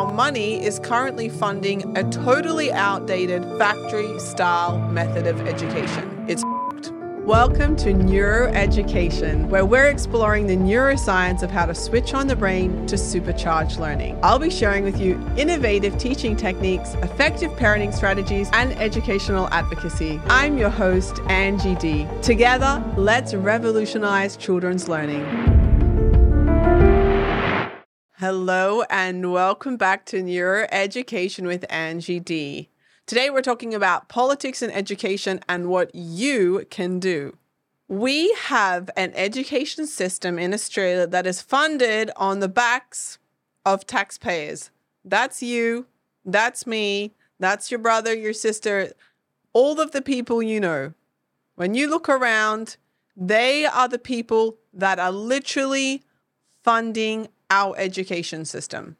our money is currently funding a totally outdated factory style method of education. It's. Welcome to Neuroeducation, where we're exploring the neuroscience of how to switch on the brain to supercharge learning. I'll be sharing with you innovative teaching techniques, effective parenting strategies, and educational advocacy. I'm your host, Angie Dee. Together, let's revolutionize children's learning. Hello, and welcome back to Neuro Education with Angie Dee. Today, we're talking about politics and education and what you can do. We have an education system in Australia that is funded on the backs of taxpayers. That's you, that's me, that's your brother, your sister, all of the people you know. When you look around, they are the people that are literally funding our education system.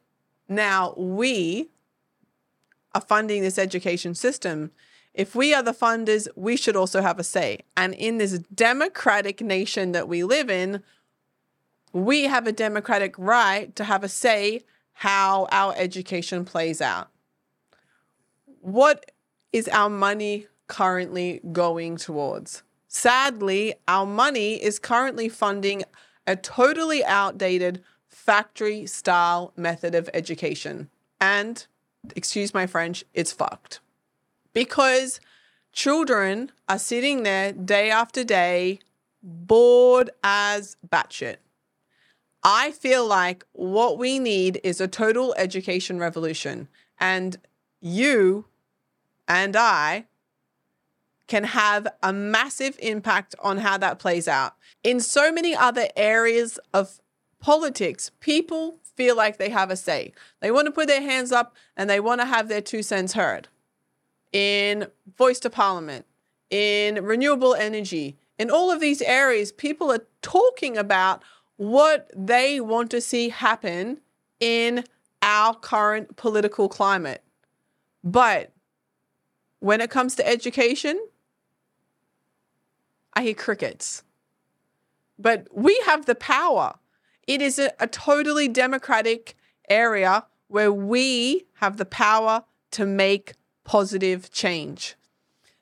Now, we are funding this education system. If we are the funders, we should also have a say. And in this democratic nation that we live in, we have a democratic right to have a say how our education plays out. What is our money currently going towards? Sadly, our money is currently funding a totally outdated factory style method of education. And, excuse my French, it's fucked. Because children are sitting there day after day, bored as batshit. I feel like what we need is a total education revolution. And you and I can have a massive impact on how that plays out. In so many other areas of politics, people feel like they have a say. They want to put their hands up and they want to have their two cents heard. In voice to parliament, in renewable energy, in all of these areas, people are talking about what they want to see happen in our current political climate. But when it comes to education, I hear crickets. But we have the power. It is a, a totally democratic area where we have the power to make positive change.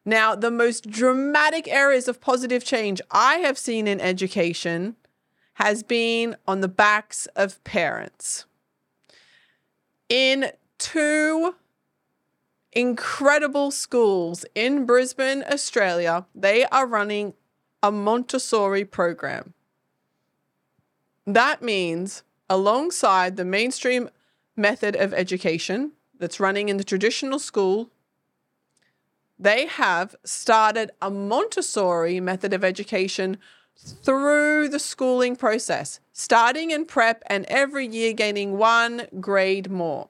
Now, the most dramatic areas of positive change I have seen in education has been on the backs of parents. In two incredible schools in Brisbane, Australia, they are running a Montessori program. That means, alongside the mainstream method of education that's running in the traditional school, they have started a Montessori method of education through the schooling process, starting in prep and every year gaining one grade more.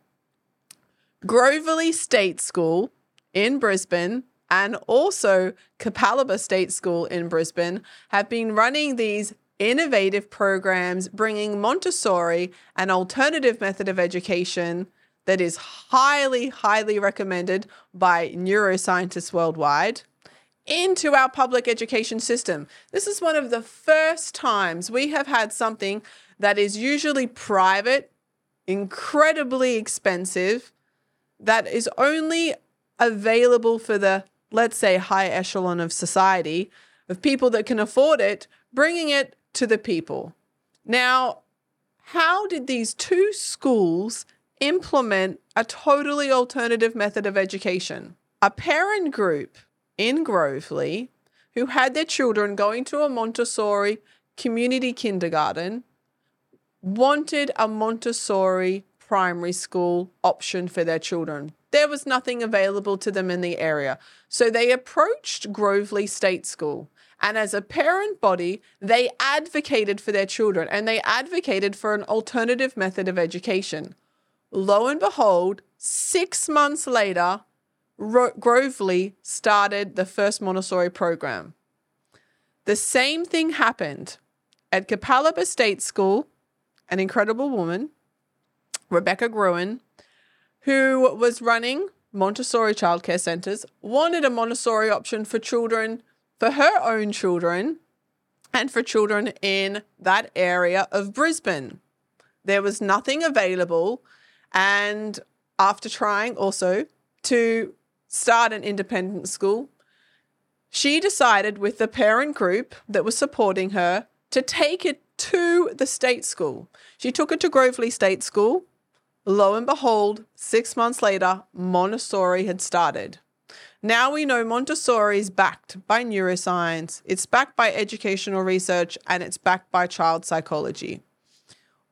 Grovely State School in Brisbane and also Capalaba State School in Brisbane have been running these innovative programs bringing Montessori, an alternative method of education that is highly, highly recommended by neuroscientists worldwide, into our public education system. This is one of the first times we have had something that is usually private, incredibly expensive, that is only available for the, let's say, high echelon of society, of people that can afford it, bringing it to the people. Now, how did these two schools implement a totally alternative method of education? A parent group in Grovely who had their children going to a Montessori community kindergarten wanted a Montessori primary school option for their children. There was nothing available to them in the area. So they approached Grovely State School and as a parent body, they advocated for their children and they advocated for an alternative method of education. Lo and behold, six months later, Ro- Grovely started the first Montessori program. The same thing happened at Capalaba State School, an incredible woman, Rebecca Gruen, who was running Montessori childcare centers, wanted a Montessori option for children for her own children and for children in that area of Brisbane. There was nothing available. And after trying also to start an independent school, she decided with the parent group that was supporting her to take it to the state school. She took it to Grovely State School. Lo and behold, six months later, Montessori had started. Now we know Montessori is backed by neuroscience, it's backed by educational research, and it's backed by child psychology.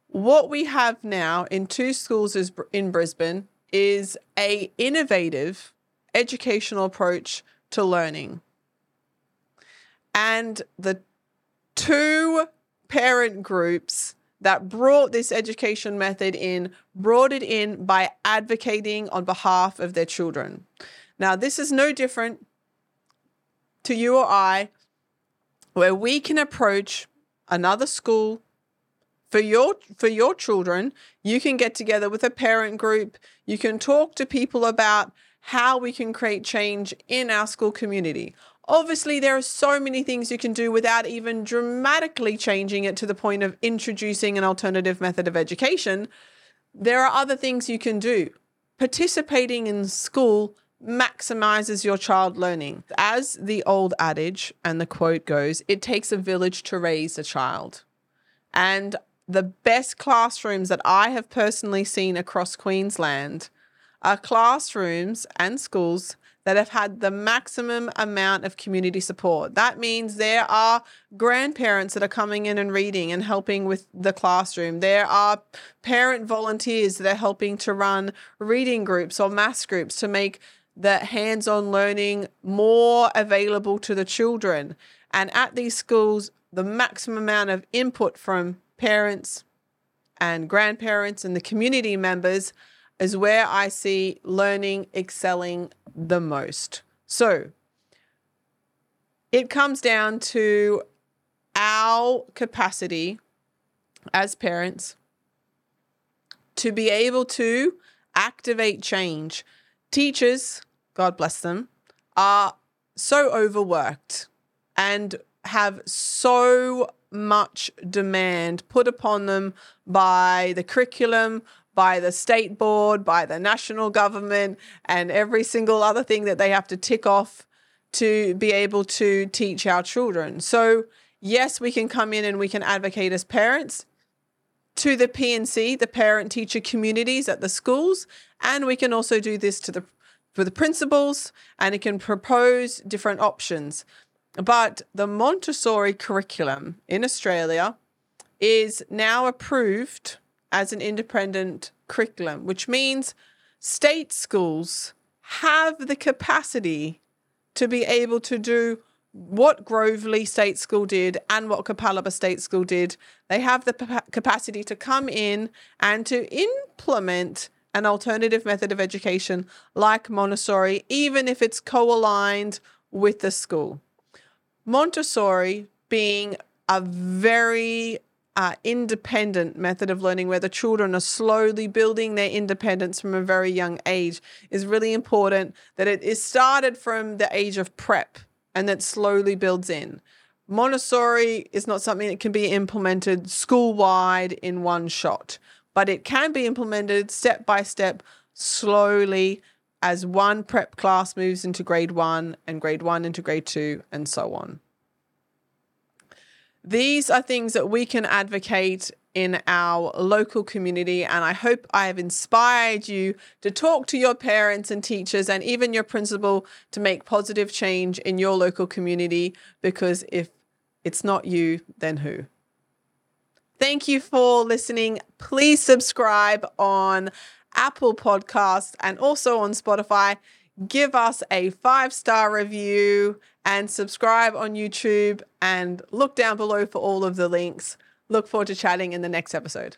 What we have now in two schools in Brisbane is a innovative educational approach to learning. And the two parent groups that brought this education method in brought it in by advocating on behalf of their children. Now, this is no different to you or I, where we can approach another school for your for your children you can get together with a parent group you can talk to people about how we can create change in our school community Obviously, there are so many things you can do without even dramatically changing it to the point of introducing an alternative method of education. There are other things you can do. Participating in school maximizes your child learning. As the old adage and the quote goes, it takes a village to raise a child. And the best classrooms that I have personally seen across Queensland are classrooms and schools that have had the maximum amount of community support. That means there are grandparents that are coming in and reading and helping with the classroom. There are parent volunteers that are helping to run reading groups or math groups to make the hands on learning more available to the children. And at these schools, the maximum amount of input from parents and grandparents and the community members is where I see learning excelling the most. So it comes down to our capacity as parents to be able to activate change. Teachers, God bless them, are so overworked and have so much demand put upon them by the curriculum, by the state board, by the national government, and every single other thing that they have to tick off to be able to teach our children. So, yes, we can come in and we can advocate as parents to the P&C, the parent teacher communities at the schools, and we can also do this to the for the principals and it can propose different options. But the Montessori curriculum in Australia is now approved as an independent curriculum, which means state schools have the capacity to be able to do what Grovely State School did and what Capalaba State School did. They have the capacity to come in and to implement an alternative method of education like Montessori, even if it's co aligned with the school. Montessori being a very uh, independent method of learning where the children are slowly building their independence from a very young age is really important that it is started from the age of prep and that slowly builds in. Montessori is not something that can be implemented school wide in one shot, but it can be implemented step by step, slowly, as one prep class moves into grade one and grade one into grade two, and so on. These are things that we can advocate in our local community. And I hope I have inspired you to talk to your parents and teachers and even your principal to make positive change in your local community. Because if it's not you, then who? Thank you for listening. Please subscribe on Apple Podcasts and also on Spotify give us a five star review and subscribe on YouTube and look down below for all of the links. Look forward to chatting in the next episode.